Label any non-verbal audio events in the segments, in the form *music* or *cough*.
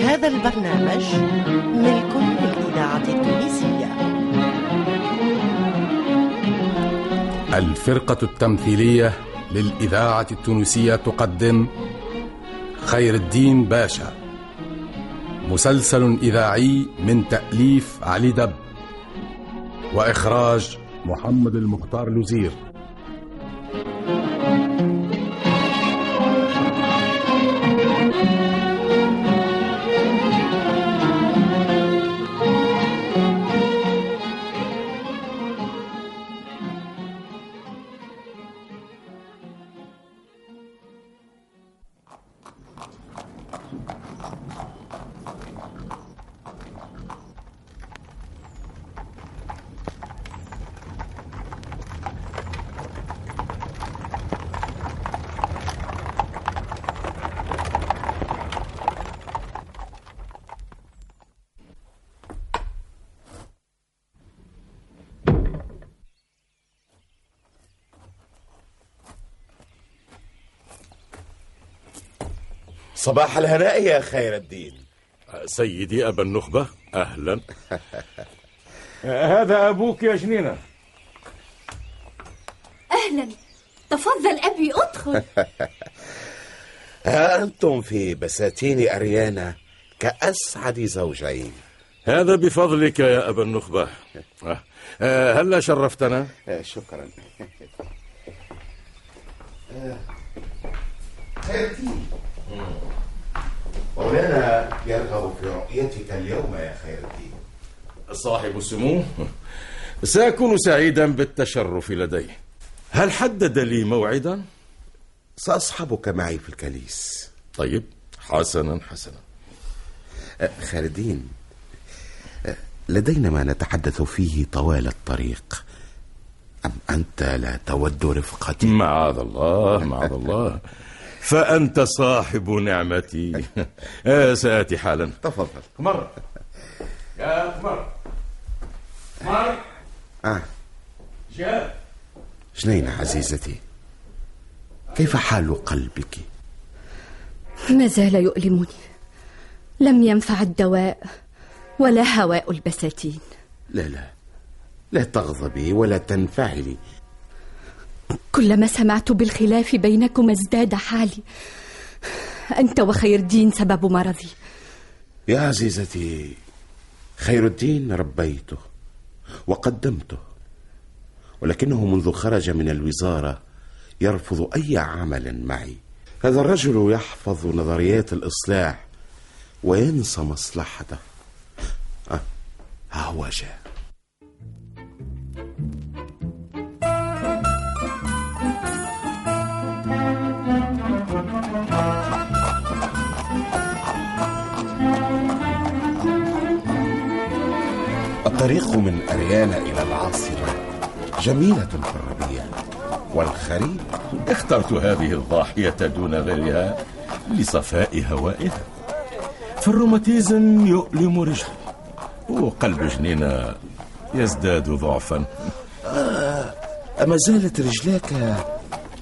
هذا البرنامج ملك للإذاعة التونسية. الفرقة التمثيلية للإذاعة التونسية تقدم خير الدين باشا. مسلسل إذاعي من تأليف علي دب. وإخراج محمد المختار لوزير. صباح الهناء يا خير الدين. سيدي أبا النخبة أهلا. هذا أبوك يا جنينة. أهلا. تفضل أبي أدخل. *laughs* ها أنتم في بساتين أريانا كأسعد زوجين. هذا بفضلك يا أبا النخبة. أه، أه، هلا شرفتنا؟ شكرا. *laughs* خير الدين. مولانا يرغب في رؤيتك اليوم يا خير الدين. صاحب السمو سأكون سعيدا بالتشرف لديه. هل حدد لي موعدا؟ سأصحبك معي في الكنيس طيب حسنا حسنا. آه، خير الدين آه، لدينا ما نتحدث فيه طوال الطريق. أم أنت لا تود رفقتي؟ معاذ الله معاذ الله. *laughs* فأنت صاحب نعمتي. *laughs* آه، سآتي حالا. تفضل. قمر يا قمر قمر آه. جاء جنينة عزيزتي؟ كيف حال قلبك؟ ما زال يؤلمني. لم ينفع الدواء ولا هواء البساتين. لا لا. لا تغضبي ولا تنفعلي. كلما سمعت بالخلاف بينكما ازداد حالي. أنت وخير الدين سبب مرضي. يا عزيزتي خير الدين ربيته وقدمته ولكنه منذ خرج من الوزارة يرفض أي عمل معي. هذا الرجل يحفظ نظريات الإصلاح وينسى مصلحته. آه ها هو جاء. الطريق من أريانا إلى العاصمة جميلة في الربيع والخريف؟ اخترت هذه الضاحية دون غيرها لصفاء هوائها. فالروماتيزم يؤلم رجلي. وقلب جنينة يزداد ضعفا. أما زالت رجلاك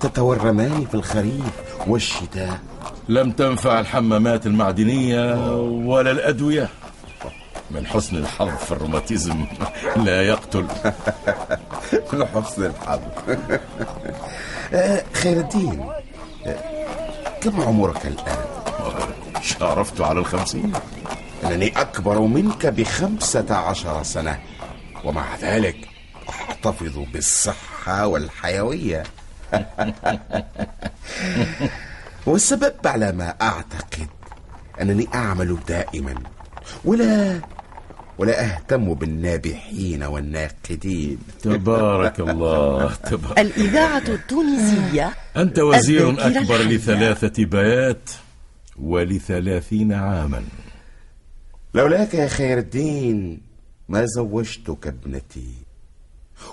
تتورمان في الخريف والشتاء؟ لم تنفع الحمامات المعدنية ولا الأدوية. من حسن الحظ في الروماتيزم *laughs* لا يقتل. *laughs* لحسن الحظ. *laughs* آه، خير الدين آه، كم عمرك الآن؟ شارفت على الخمسين. أنني أكبر منك بخمسة عشر سنة ومع ذلك أحتفظ بالصحة والحيوية. والسبب على ما أعتقد أنني أعمل دائما ولا ولا أهتم بالنابحين والناقدين. تبارك الله تبارك. الإذاعة التونسية أنت وزير أكبر. لثلاثة بيات ولثلاثين عاما. لولاك يا خير الدين ما زوجتك ابنتي؟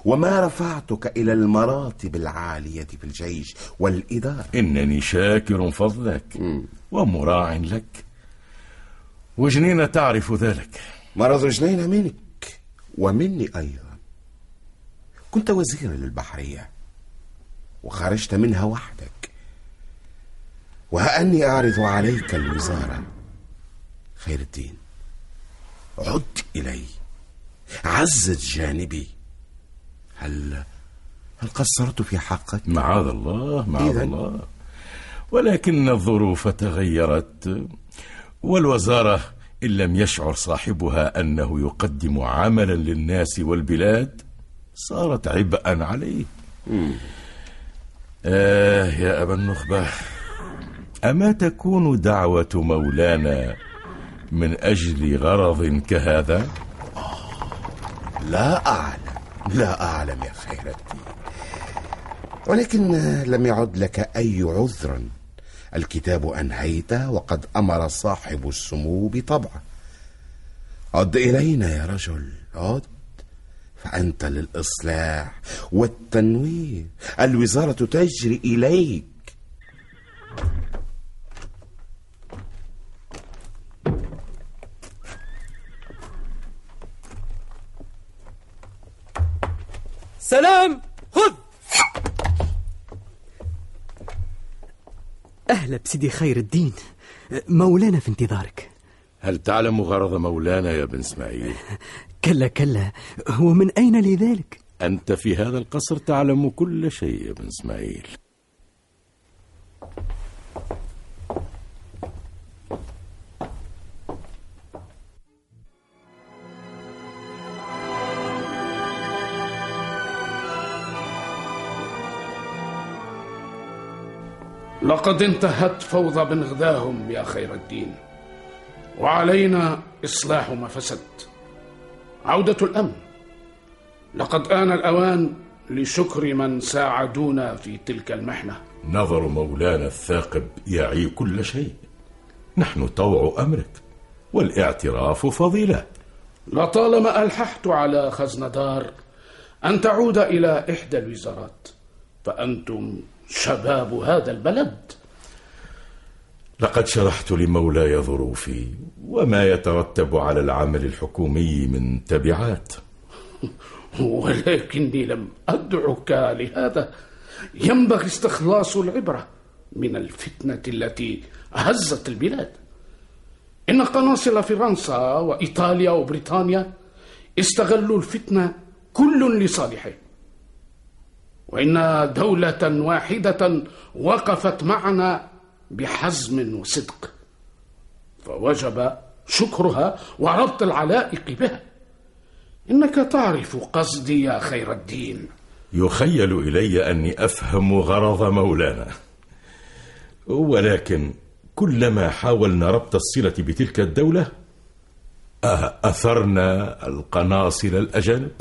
وما رفعتك إلى المراتب العالية في الجيش والإدارة؟ إنني شاكر فضلك ومراع لك. وجنينة تعرف ذلك. مرض جنين منك ومني أيضا. كنت وزيرا للبحرية وخرجت منها وحدك. وها أني أعرض عليك الوزارة. خير الدين عد إلي. عزت جانبي. هل هل قصرت في حقك؟ معاذ الله معاذ؟ الله. ولكن الظروف تغيرت والوزارة إن لم يشعر صاحبها أنه يقدم عملا للناس والبلاد صارت عبئا عليه. آه يا أبا النخبة أما تكون دعوة مولانا من أجل غرض كهذا؟ لا أعلم لا أعلم يا خير الدين. ولكن لم يعد لك أي عذر الكتاب أنهيته وقد أمر صاحب السمو بطبعه عد إلينا يا رجل عد. فأنت للإصلاح والتنوير الوزارة تجري إليك. أهلا بسيدي خير الدين. مولانا في انتظارك. هل تعلم غرض مولانا يا بن إسماعيل؟ كلا كلا ومن أين لي ذلك أنت في هذا القصر تعلم كل شيء يا بن إسماعيل. لقد انتهت فوضى بن غذاهم يا خير الدين. وعلينا إصلاح ما فسد. عودة الأمن. لقد آن الأوان لشكر من ساعدونا في تلك المحنة. نظر مولانا الثاقب يعي كل شيء. نحن طوع أمرك والاعتراف فضيلة. لطالما ألححت على خزندار أن تعود إلى إحدى الوزارات فأنتم شباب هذا البلد. لقد شرحت لمولاي ظروفي وما يترتب على العمل الحكومي من تبعات. *laughs* ولكني لم أدعك لهذا. ينبغي استخلاص العبرة من الفتنة التي هزت البلاد. إن قناصل فرنسا وإيطاليا وبريطانيا استغلوا الفتنة كل لصالحه. وإن دولة واحدة وقفت معنا بحزم وصدق. فوجب شكرها وربط العلائق بها. إنك تعرف قصدي يا خير الدين. يخيل إلي أني أفهم غرض مولانا. ولكن كلما حاولنا ربط الصلة بتلك الدولة أثرنا القناصل الأجانب.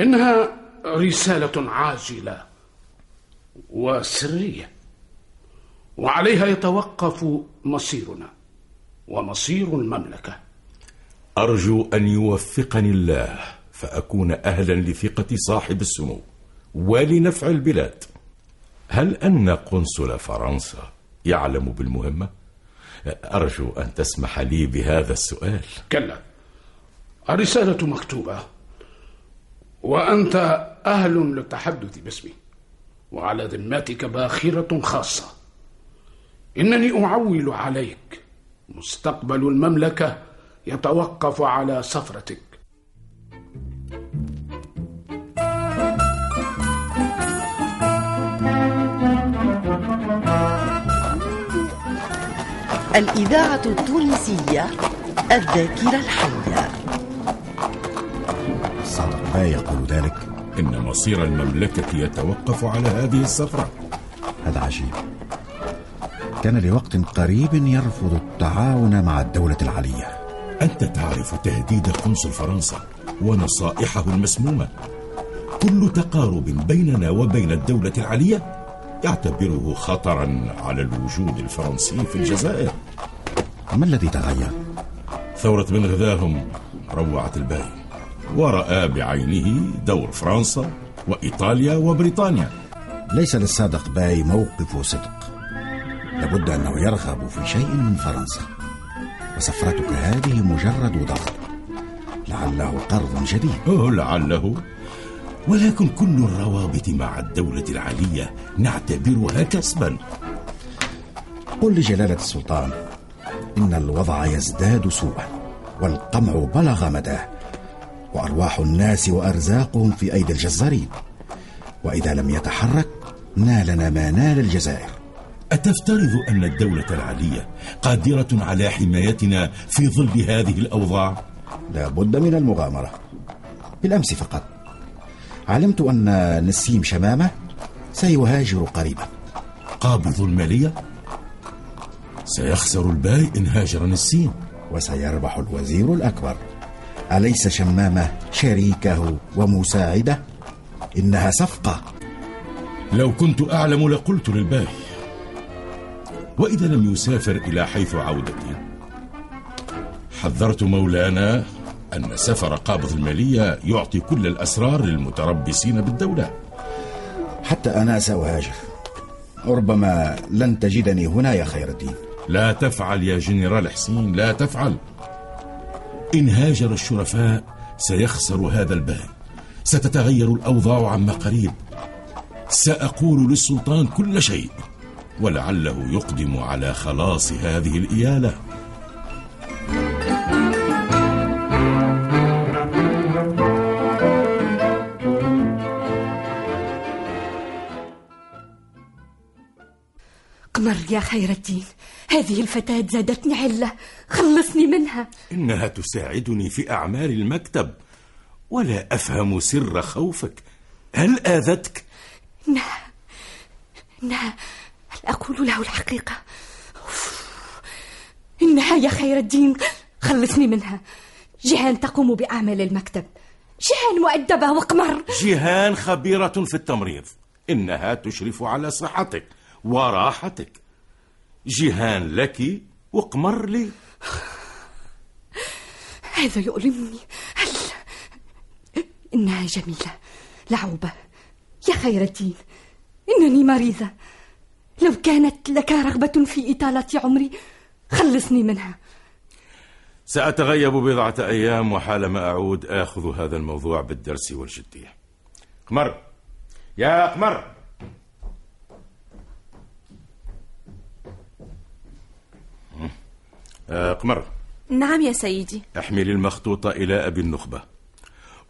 إنها رسالة عاجلة وسرية وعليها يتوقف مصيرنا ومصير المملكة. أرجو أن يوفقني الله فأكون أهلا لثقة صاحب السمو ولنفع البلاد. هل أن قنصل فرنسا يعلم بالمهمة؟ أرجو أن تسمح لي بهذا السؤال. كلا الرسالة مكتوبة. وأنت أهل للتحدث باسمي. وعلى ذمتك باخرة خاصة. إنني أعول عليك. مستقبل المملكة يتوقف على سفرتك. الإذاعة التونسية الذاكرة الحية. ما يقول ذلك؟ إن مصير المملكة يتوقف على هذه السفرة. هذا عجيب. كان لوقت قريب يرفض التعاون مع الدولة العلية أنت تعرف تهديد قنصل فرنسا ونصائحه المسمومة. كل تقارب بيننا وبين الدولة العلية يعتبره خطرا على الوجود الفرنسي في الجزائر. ما الذي تغير؟ ثورة بن غذاهم روعت الباقي. ورأى بعينه دور فرنسا وإيطاليا وبريطانيا. ليس للصادق باي موقف صدق. لابد أنه يرغب في شيء من فرنسا وسفرتك هذه مجرد ضغط لعله قرض جديد. أوه لعله. ولكن كل الروابط مع الدولة العلية نعتبرها كسبا. قل لجلالة السلطان إن الوضع يزداد سوءا والقمع بلغ مداه. وأرواح الناس وأرزاقهم في أيدي الجزارين. وإذا لم يتحرك نالنا ما نال الجزائر. أتفترض أن الدولة العلية قادرة على حمايتنا في ظل هذه الأوضاع؟ لا بد من المغامرة. بالأمس فقط. علمت أن نسيم شمامة سيهاجر قريبا. قابض المالية؟ سيخسر الباي إن هاجر نسيم. وسيربح الوزير الأكبر. أليس شمامة شريكه ومساعده؟ إنها صفقة. لو كنت أعلم لقلت للباي وإذا لم يسافر إلى حيث عودتي حذرت مولانا أن سفر قابض المالية يعطي كل الأسرار للمتربصين بالدولة. حتى أنا سأهاجر. ربما لن تجدني هنا يا خير الدين. لا تفعل يا جنرال حسين لا تفعل. إن هاجر الشرفاء سيخسر هذا البال. ستتغير الأوضاع عما قريب. سأقول للسلطان كل شيء ولعله يقدم على خلاص هذه الإيالة. قمر يا خير الدين هذه الفتاة زادتني علة. خلصني منها. إنها تساعدني في أعمال المكتب. ولا أفهم سر خوفك. هل آذتك؟ إنها إنها هل أقول له الحقيقة. إنها يا خير الدين. خلصني منها. جيهان تقوم بأعمال المكتب. جيهان مؤدبة وقمر. جيهان خبيرة في التمريض. إنها تشرف على صحتك وراحتك. جيهان لك وقمر لي. *sighs* هذا يؤلمني. هل إنها جميلة. لعوبة. يا خير الدين. إنني مريضة. لو كانت لك رغبة في إطالة عمري خلصني منها. سأتغيب بضعة أيام وحالما أعود آخذ هذا الموضوع بالدرس والجدية. قمر يا قمر آه قمر. نعم يا سيدي. احملي المخطوطة إلى أبي النخبة.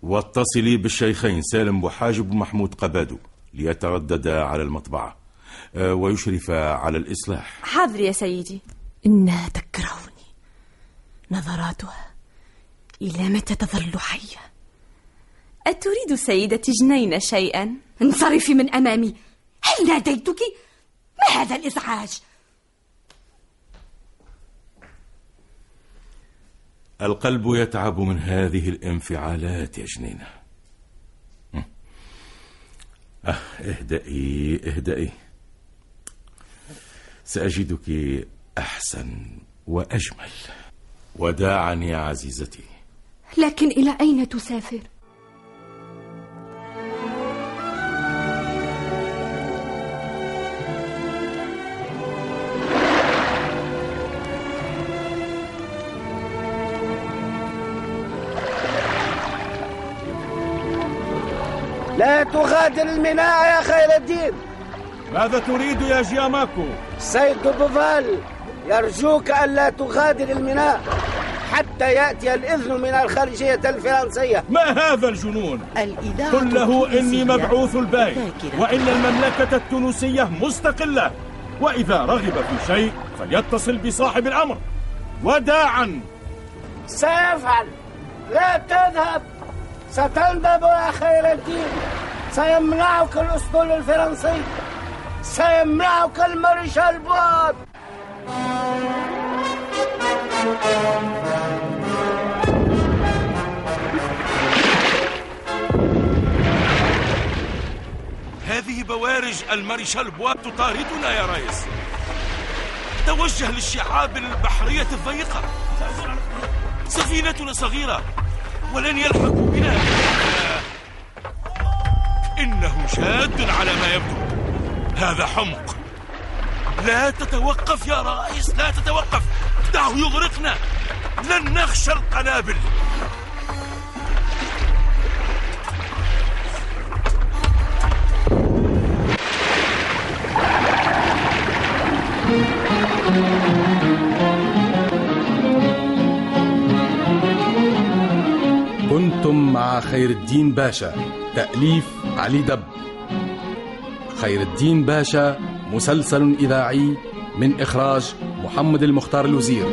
واتصلي بالشيخين سالم بوحاجب ومحمود قبادو ليترددا على المطبعة آه، ويشرفا على الإصلاح. حاضر يا سيدي. إنها تكرهني. نظراتها إلى متى تظل حية؟ أتريد سيدتي جنين شيئا؟ انصرفي من أمامي. هل ناديتك؟ ما هذا الإزعاج؟ القلب يتعب من هذه الانفعالات يا جنينة. أه اهدئي اهدئي. سأجدك أحسن وأجمل. وداعا يا عزيزتي. لكن إلى أين تسافر؟ تغادر الميناء يا خير الدين. ماذا تريد يا جياماكو؟ سيد دوبوفال يرجوك ألا تغادر الميناء حتى يأتي الإذن من الخارجية الفرنسية. ما هذا الجنون؟ الإذاعة قل له إني مبعوث الباي ذاكرة. وإن المملكة التونسية مستقلة. وإذا رغب في شيء فليتصل بصاحب الأمر. وداعا. سيفعل. لا تذهب. ستندب يا خير الدين. سيمنعك الأسطول الفرنسي. سيمنعك المارشال بواب هذه بوارج المارشال بواب تطاردنا يا ريس. توجه للشعاب البحرية الضيقة. سفينتنا صغيرة ولن يلحقوا بنا. إنه شاد على ما يبدو. هذا حمق. لا تتوقف يا رئيس لا تتوقف. دعه يغرقنا. لن نخشى القنابل. كنتم مع خير الدين باشا. تأليف علي دب. خير الدين باشا مسلسل إذاعي من إخراج محمد المختار الوزير.